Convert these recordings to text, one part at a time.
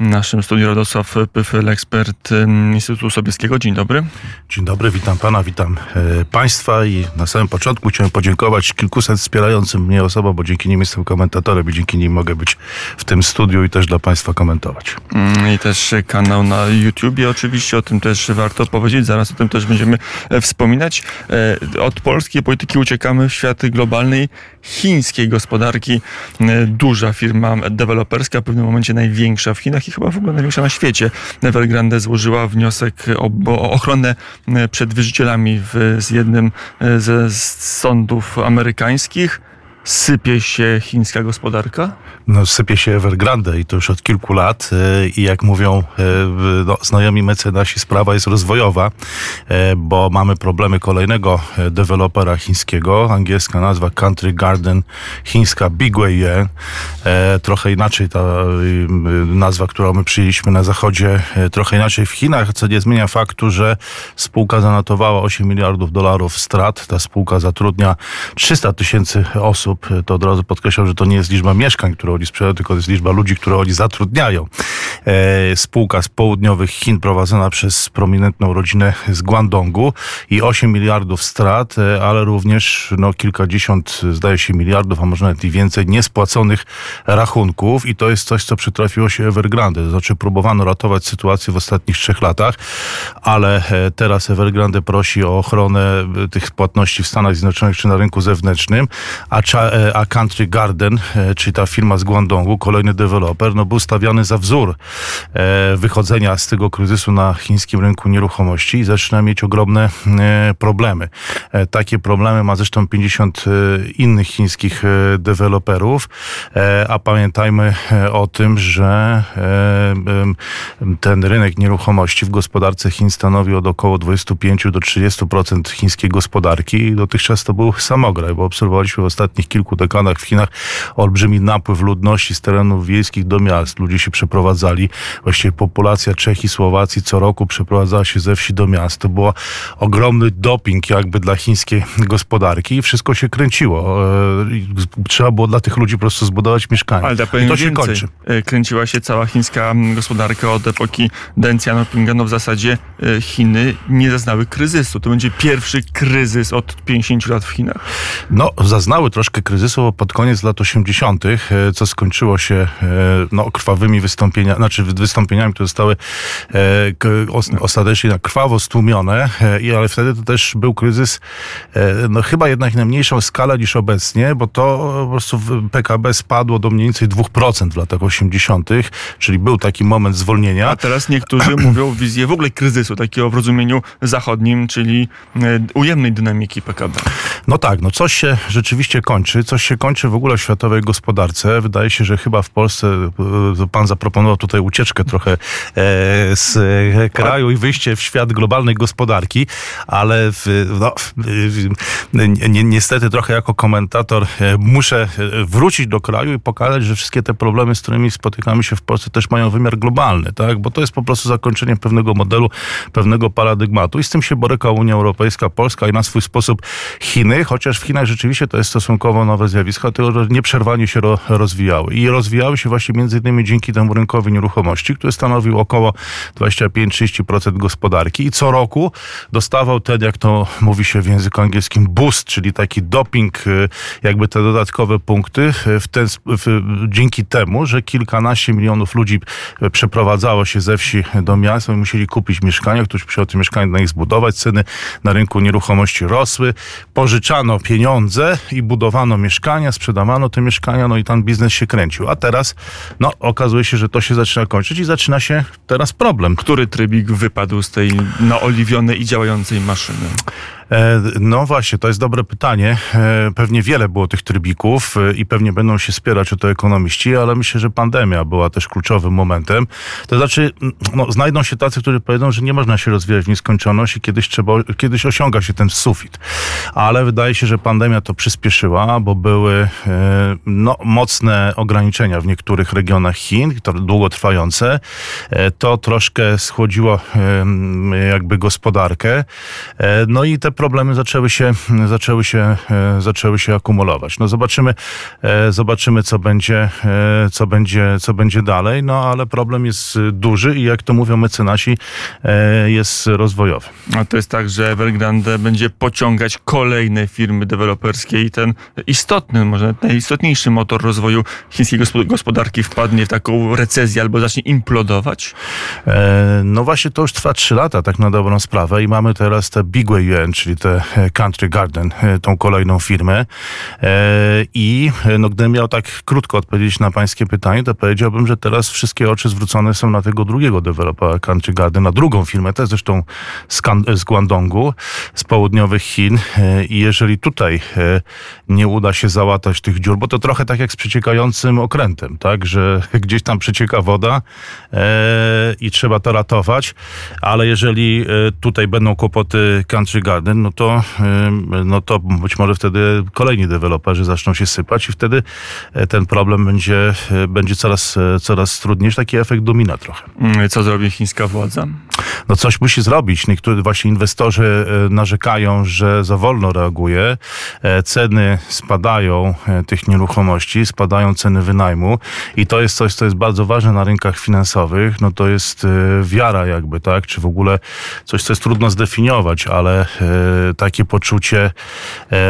naszym studiu Radosław Pyfel, ekspert Instytutu Sobieskiego. Dzień dobry. Dzień dobry, witam pana, witam e, państwa i na samym początku chciałem podziękować kilkuset wspierającym mnie osobom, bo dzięki nim jestem komentatorem i dzięki nim mogę być w tym studiu i też dla państwa komentować. Mm, I też kanał na YouTubie oczywiście, o tym też warto powiedzieć, zaraz o tym też będziemy e, wspominać. E, od polskiej polityki uciekamy w świat globalnej, chińskiej gospodarki. E, Duża firma deweloperska, w pewnym momencie największa w Chinach i chyba w ogóle największa na świecie. Evergrande złożyła wniosek o, o ochronę e, przed wierzycielami w, z jednym e, ze sądów amerykańskich. Sypie się chińska gospodarka? No, sypie się Evergrande i to już od kilku lat e, i jak mówią e, no, znajomi mecenasi, sprawa jest rozwojowa, e, bo mamy problemy kolejnego dewelopera chińskiego, angielska nazwa Country Garden, chińska Bigway. E, trochę inaczej ta nazwa, którą my przyjęliśmy na zachodzie, trochę inaczej w Chinach, co nie zmienia faktu, że spółka zanotowała 8 miliardów dolarów strat. Ta spółka zatrudnia 300 tysięcy osób. To od razu podkreślam, że to nie jest liczba mieszkań, które oni sprzedają, tylko to jest liczba ludzi, które oni zatrudniają. E, spółka z południowych Chin prowadzona przez prominentną rodzinę z Guangdongu i 8 miliardów strat, e, ale również no, kilkadziesiąt, zdaje się, miliardów, a może nawet i więcej niespłaconych rachunków i to jest coś, co przytrafiło się Evergrande. To znaczy próbowano ratować sytuację w ostatnich trzech latach, ale e, teraz Evergrande prosi o ochronę tych płatności w Stanach Zjednoczonych czy na rynku zewnętrznym, a, a Country Garden, czyli ta firma z Guangdongu, kolejny deweloper, no był stawiany za wzór wychodzenia z tego kryzysu na chińskim rynku nieruchomości i zaczyna mieć ogromne e, problemy. E, Takie problemy ma zresztą 50 e, innych chińskich e, deweloperów, e, a pamiętajmy e, o tym, że e, ten rynek nieruchomości w gospodarce Chin stanowi od około 25 do 30% chińskiej gospodarki i dotychczas to był samograj, bo obserwowaliśmy w ostatnich kilku dekadach w Chinach olbrzymi napływ ludności z terenów wiejskich do miast. Ludzie się przeprowadzali, właściwie populacja Czech i Słowacji co roku przeprowadzała się ze wsi do miast. To był ogromny doping jakby dla chińskiej gospodarki i wszystko się kręciło. E, Trzeba było dla tych ludzi po prostu zbudować mieszkania. Ale powiem to się więcej. kończy. E, Kręciła się cała chińska gospodarka od epoki Deng Xiaopinga. No w zasadzie e, Chiny nie zaznały kryzysu. To będzie pierwszy kryzys od 50 lat w Chinach. No, zaznały troszkę kryzysu pod koniec lat 80., e, co skończyło się no, krwawymi wystąpieniami, znaczy wystąpieniami, które zostały e, ostatecznie tak krwawo stłumione, e, i ale wtedy to też był kryzys, e, no chyba jednak na mniejszą skalę niż obecnie, bo to po prostu PKB spadło do mniej więcej 2% w latach 80., czyli był taki moment zwolnienia. A teraz niektórzy mówią wizję w ogóle kryzysu, takiego w rozumieniu zachodnim, czyli ujemnej dynamiki PKB. No tak, no coś się rzeczywiście kończy, coś się kończy w ogóle w światowej gospodarce. Wydaje się, że chyba w Polsce pan zaproponował tutaj ucieczkę trochę e, z e, kraju i wyjście w świat globalnej gospodarki, ale w, no, ni- ni- niestety trochę jako komentator e, muszę wrócić do kraju i pokazać, że wszystkie te problemy, z którymi spotykamy się w Polsce też mają wymiar globalny, tak? Bo to jest po prostu zakończenie pewnego modelu, pewnego paradygmatu i z tym się boryka Unia Europejska, Polska i na swój sposób Chiny, chociaż w Chinach rzeczywiście to jest stosunkowo nowe zjawisko, tylko że nieprzerwanie się ro, rozwijały. I rozwijały się właśnie między innymi dzięki temu rynkowi nieruchomości, który stanowił około 25-30% gospodarki i co roku dostawał ten, jak to mówi się w języku angielskim, boost, czyli taki doping, y, jakby te dodatkowe punkty y, w ten, w, dzięki temu, że kilkanaście milionów ludzi y, przeprowadzało się ze wsi do miasta i musieli kupić mieszkania, którzy musieli te mieszkania dla nich zbudować, ceny na rynku nieruchomości rosły, pożyczano pieniądze i budowano mieszkania, sprzedawano te mieszkania, no i tam biznes się kręcił. A teraz, no, okazuje się, że to się zaczyna kończyć i zaczyna się teraz problem. Który trybik wypadł z tej naoliwionej i działającej maszyny? E, No właśnie, to jest dobre pytanie. E, Pewnie wiele było tych trybików e, i pewnie będą się spierać o to ekonomiści, ale myślę, że pandemia była też kluczowym momentem. To znaczy, m, no, znajdą się tacy, którzy powiedzą, że nie można się rozwijać w nieskończoność i kiedyś trzeba, kiedyś osiąga się ten sufit. Ale wydaje się, że pandemia to przyspieszyła, bo były no, mocne ograniczenia w niektórych regionach Chin, długotrwające. To troszkę schłodziło jakby gospodarkę. No i te problemy zaczęły się, zaczęły się, e, zaczęły się akumulować. No zobaczymy, e, zobaczymy co będzie, e, co będzie, co będzie dalej, no ale problem jest duży i jak to mówią mecenasi, jest rozwojowy. A to jest tak, że Evergrande będzie pociągać kolejne firmy deweloperskie i ten istotny, może najistotniejszy motor rozwoju chińskiej gospodarki wpadnie w taką recezję albo zacznie implodować? No właśnie to już trwa trzy lata, tak na dobrą sprawę i mamy teraz te Bigway Yuan, czyli te Country Garden, tą kolejną firmę. I no, gdybym miał tak krótko odpowiedzieć na pańskie pytanie, to powiedziałbym, że teraz wszystkie oczy zwrócone są na tego drugiego dewelopera Country Garden, na drugą firmę, też zresztą z, z Guangdongu, z południowych Chin. I jeżeli tutaj nie uda się załatać tych dziur, bo to trochę tak jak z przeciekającym okrętem, tak, że gdzieś tam przecieka woda i trzeba to ratować, ale jeżeli tutaj będą kłopoty Country Garden, no to, no to być może wtedy kolejni deweloperzy zaczną się sypać i wtedy e, ten problem będzie, e, będzie coraz, e, coraz trudniejszy. Taki efekt domina trochę. Mm, co zrobi chińska władza? No coś musi zrobić. Niektórzy właśnie inwestorzy narzekają, że za wolno reaguje. Ceny spadają tych nieruchomości, spadają ceny wynajmu i to jest coś, co jest bardzo ważne na rynkach finansowych. No to jest wiara jakby, tak? Czy w ogóle coś, co jest trudno zdefiniować, ale takie poczucie,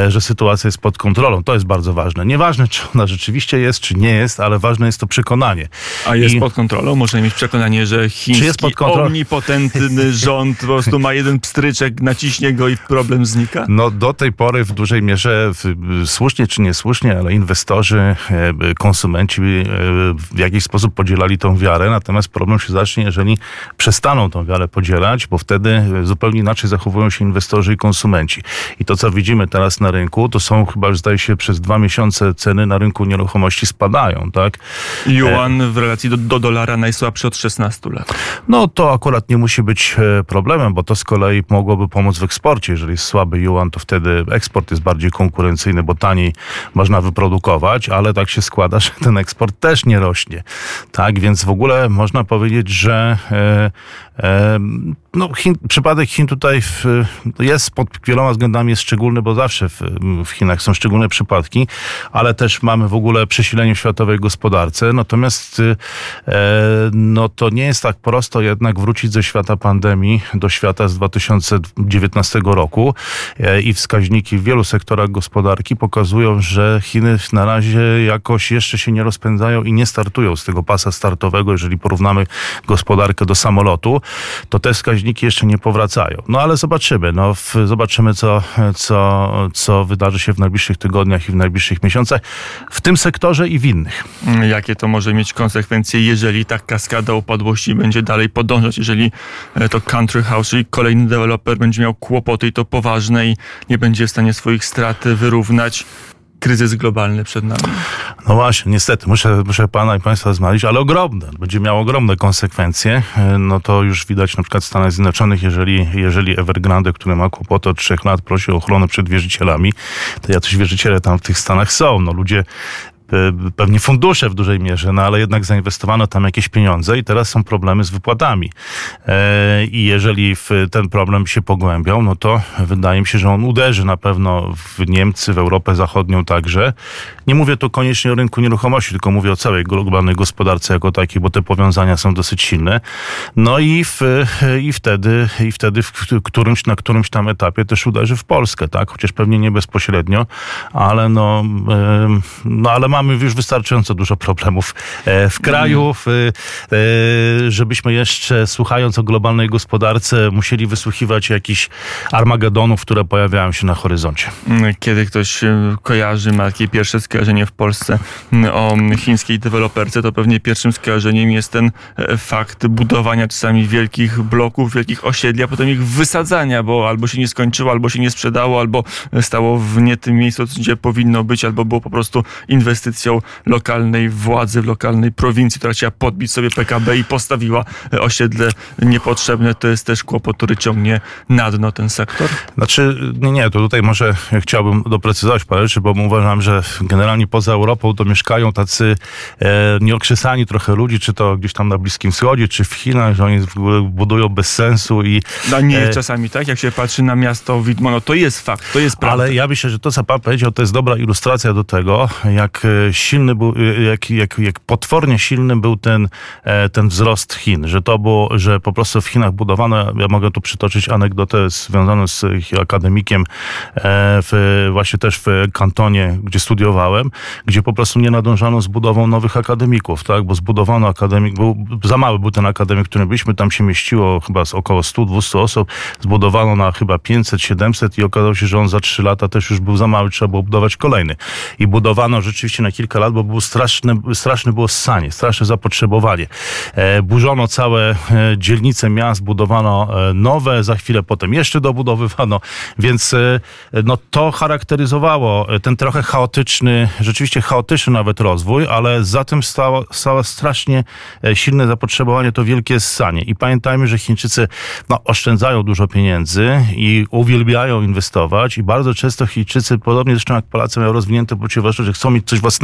że sytuacja jest pod kontrolą, to jest bardzo ważne. Nieważne, czy ona rzeczywiście jest, czy nie jest, ale ważne jest to przekonanie. A jest I... pod kontrolą? Można mieć przekonanie, że chiński jest pod kontrolą? Omnipotentny rząd po prostu ma jeden pstryczek, naciśnie go i problem znika? No do tej pory w dużej mierze, słusznie czy niesłusznie, ale inwestorzy, e, konsumenci e, w jakiś sposób podzielali tą wiarę, natomiast problem się zacznie, jeżeli przestaną tą wiarę podzielać, bo wtedy zupełnie inaczej zachowują się inwestorzy i konsumenci. I to, co widzimy teraz na rynku, to są chyba, zdaje się, przez dwa miesiące ceny na rynku nieruchomości spadają, tak? Yuan w relacji do, do dolara najsłabszy od 16 lat. No to akurat nie musi być e, problemem, bo to z kolei mogłoby pomóc w eksporcie. Jeżeli jest słaby yuan, to wtedy eksport jest bardziej konkurencyjny, bo taniej można wyprodukować, ale tak się składa, że ten eksport też nie rośnie. Tak, więc w ogóle można powiedzieć, że e, no, Chin, przypadek Chin tutaj w, jest pod wieloma względami jest szczególny, bo zawsze w, w Chinach są szczególne przypadki, ale też mamy w ogóle przesilenie w światowej gospodarce. Natomiast e, no, to nie jest tak prosto jednak wrócić ze świata pandemii do świata z 2019 roku e, i wskaźniki w wielu sektorach gospodarki pokazują, że Chiny na razie jakoś jeszcze się nie rozpędzają i nie startują z tego pasa startowego. Jeżeli porównamy gospodarkę do samolotu, to te wskaźniki jeszcze nie powracają. No ale zobaczymy. No, w, zobaczymy, co, co, co wydarzy się w najbliższych tygodniach i w najbliższych miesiącach w tym sektorze i w innych. Jakie to może mieć konsekwencje, jeżeli ta kaskada upadłości będzie dalej podążać, jeżeli e, to Country House, czyli kolejny deweloper będzie miał kłopoty i to poważne i nie będzie w stanie swoich strat wyrównać, kryzys globalny przed nami. No właśnie, niestety, muszę, muszę pana i państwa zmalić, ale ogromne. Będzie miało ogromne konsekwencje. E, no to już widać na przykład w Stanach Zjednoczonych, jeżeli, jeżeli Evergrande, który ma kłopoty od trzech lat, prosi o ochronę przed wierzycielami, to jacyś wierzyciele tam w tych Stanach są. No ludzie pewnie fundusze w dużej mierze, no ale jednak zainwestowano tam jakieś pieniądze i teraz są problemy z wypłatami. E, I jeżeli ten problem się pogłębiał, no to wydaje mi się, że on uderzy na pewno w Niemcy, w Europę Zachodnią także. Nie mówię tu koniecznie o rynku nieruchomości, tylko mówię o całej globalnej gospodarce jako takiej, bo te powiązania są dosyć silne. No i, w, i wtedy, i wtedy w którymś, na którymś tam etapie też uderzy w Polskę, tak? Chociaż pewnie nie bezpośrednio, ale no, no ale ma mamy już wystarczająco dużo problemów e, w kraju, w, e, żebyśmy jeszcze słuchając o globalnej gospodarce musieli wysłuchiwać jakichś armagedonów, które pojawiają się na horyzoncie. Kiedy ktoś e, kojarzy, ma takie pierwsze skojarzenie w Polsce o chińskiej deweloperce, to pewnie pierwszym skojarzeniem jest ten fakt budowania czasami wielkich bloków, wielkich osiedli, a potem ich wysadzania, bo albo się nie skończyło, albo się nie sprzedało, albo stało w nie tym miejscu, gdzie powinno być, albo było po prostu inwestycja inwestycją lokalnej władzy, lokalnej prowincji, która chciała podbić sobie PKB i postawiła e, osiedle niepotrzebne. To jest też kłopot, który ciągnie na dno ten sektor? Znaczy, nie, nie, to tutaj może chciałbym doprecyzować parę rzeczy, bo uważam, że generalnie poza Europą to mieszkają tacy e, nieokrzesani trochę ludzi, czy to gdzieś tam na Bliskim Wschodzie, czy w Chinach, że oni w ogóle budują bez sensu i... No nie jest czasami tak, jak się patrzy na miasto widmo, no to jest fakt, to jest prawda. Ale ja myślę, że to, co pan powiedział, to jest dobra ilustracja do tego, jak e, silny był, e, jak, jak, jak potwornie silny był ten, e, ten wzrost Chin, że to było, że po prostu w Chinach budowano, ja mogę tu przytoczyć anegdotę związaną z akademikiem w, właśnie też w kantonie, gdzie studiowałem, gdzie po prostu nie nadążano z budową nowych akademików, tak, bo zbudowano akademik, był, za mały był ten akademik, w którym byliśmy, tam się mieściło chyba około 100-200 osób, zbudowano na chyba 500-700 i okazało się, że on za 3 lata też już był za mały, trzeba było budować kolejny. I budowano rzeczywiście kilka lat, bo było straszne, straszne było ssanie, straszne zapotrzebowanie. E, burzono całe e, dzielnice miast, budowano e, nowe, za chwilę potem jeszcze dobudowywano, więc no to charakteryzowało ten trochę chaotyczny, rzeczywiście chaotyczny nawet rozwój, ale za tym stało, stało strasznie silne zapotrzebowanie, to wielkie ssanie. I pamiętajmy, że Chińczycy no, oszczędzają dużo pieniędzy i uwielbiają inwestować i bardzo często Chińczycy, podobnie zresztą jak Polacy, mają rozwinięte poczucie że chcą mieć coś własnego.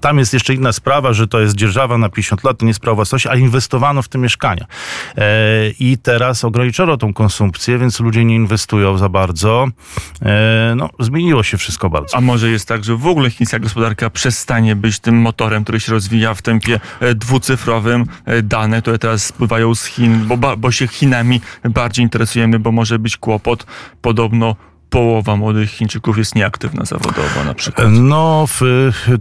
Tam jest jeszcze inna sprawa, że to jest dzierżawa na 50 lat, to nie jest prawo własności, a inwestowano w te mieszkania. E, I teraz ograniczono tą konsumpcję, więc ludzie nie inwestują za bardzo. E, no, zmieniło się wszystko bardzo. A może jest tak, że w ogóle chińska gospodarka przestanie być tym motorem, który się rozwija w tempie e, dwucyfrowym. Dane, które teraz spływają z Chin, bo, bo się Chinami bardziej interesujemy, bo może być kłopot. Podobno połowa młodych Chińczyków jest nieaktywna zawodowo na przykład. No, w,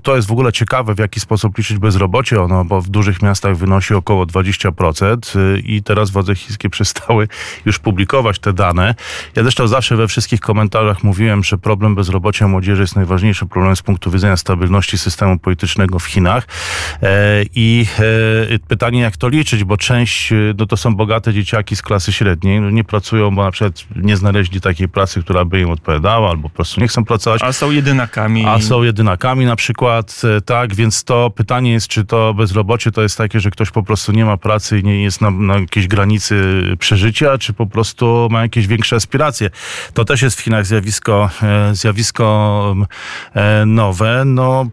to jest w ogóle ciekawe, w jaki sposób liczyć bezrobocie. Ono, bo w dużych miastach wynosi około 20% y, i teraz władze chińskie przestały już publikować te dane. Ja zresztą zawsze we wszystkich komentarzach mówiłem, że problem bezrobocia młodzieży jest najważniejszym problemem z punktu widzenia stabilności systemu politycznego w Chinach. E, I e, pytanie, jak to liczyć, bo część, y, no to są bogate dzieciaki z klasy średniej, no nie pracują, bo na przykład nie znaleźli takiej pracy, która by im odpowiadała, albo po prostu nie chcą pracować. A są jedynakami. A są jedynakami na przykład, e, tak, więc to pytanie jest, czy to bezrobocie to jest takie, że ktoś po prostu nie ma pracy i nie jest na, na jakiejś granicy przeżycia, czy po prostu ma jakieś większe aspiracje. To też jest w Chinach zjawisko, e, zjawisko e, nowe, no,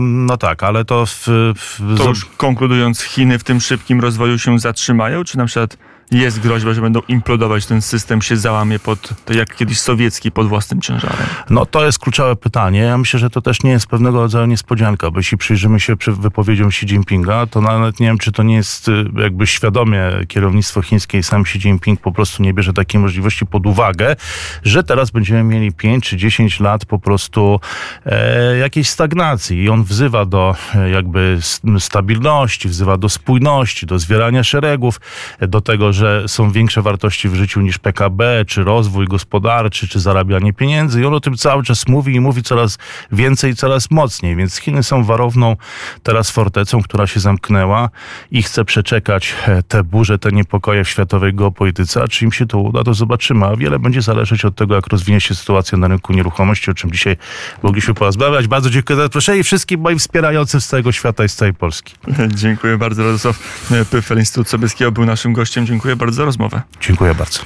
no tak, ale to w, w, to już konkludując, Chiny w tym szybkim rozwoju się zatrzymają, czy na przykład jest groźba, że będą implodować, ten system się załamie pod, to jak kiedyś sowiecki, pod własnym ciężarem? No to jest kluczowe pytanie. Ja myślę, że to też nie jest pewnego rodzaju niespodzianka, bo jeśli przyjrzymy się przy wypowiedziom Xi Jinpinga, to nawet nie wiem, czy to nie jest y, jakby świadomie kierownictwo chińskie i sam Xi Jinping po prostu nie bierze takiej możliwości pod uwagę, że teraz będziemy mieli 5 czy 10 lat po prostu e, jakiejś stagnacji i on wzywa do e, jakby stabilności, wzywa do spójności, do zwierania szeregów, do tego, że że są większe wartości w życiu niż PKB, czy rozwój gospodarczy, czy zarabianie pieniędzy. I on o tym cały czas mówi i mówi coraz więcej coraz mocniej. Więc Chiny są warowną teraz fortecą, która się zamknęła i chce przeczekać e, te burze, te niepokoje w światowej geopolityce. A czy im się to uda, to zobaczymy. A wiele będzie zależeć od tego, jak rozwinie się sytuacja na rynku nieruchomości, o czym dzisiaj mogliśmy porozmawiać. Bardzo dziękuję za zaproszenie i wszystkim moim wspierającym z całego świata i z całej Polski. Dziękuję bardzo. Radosław Pyfel, Instytut Sobieskiego był naszym gościem. Dziękuję bardzo za rozmowę. Dziękuję bardzo.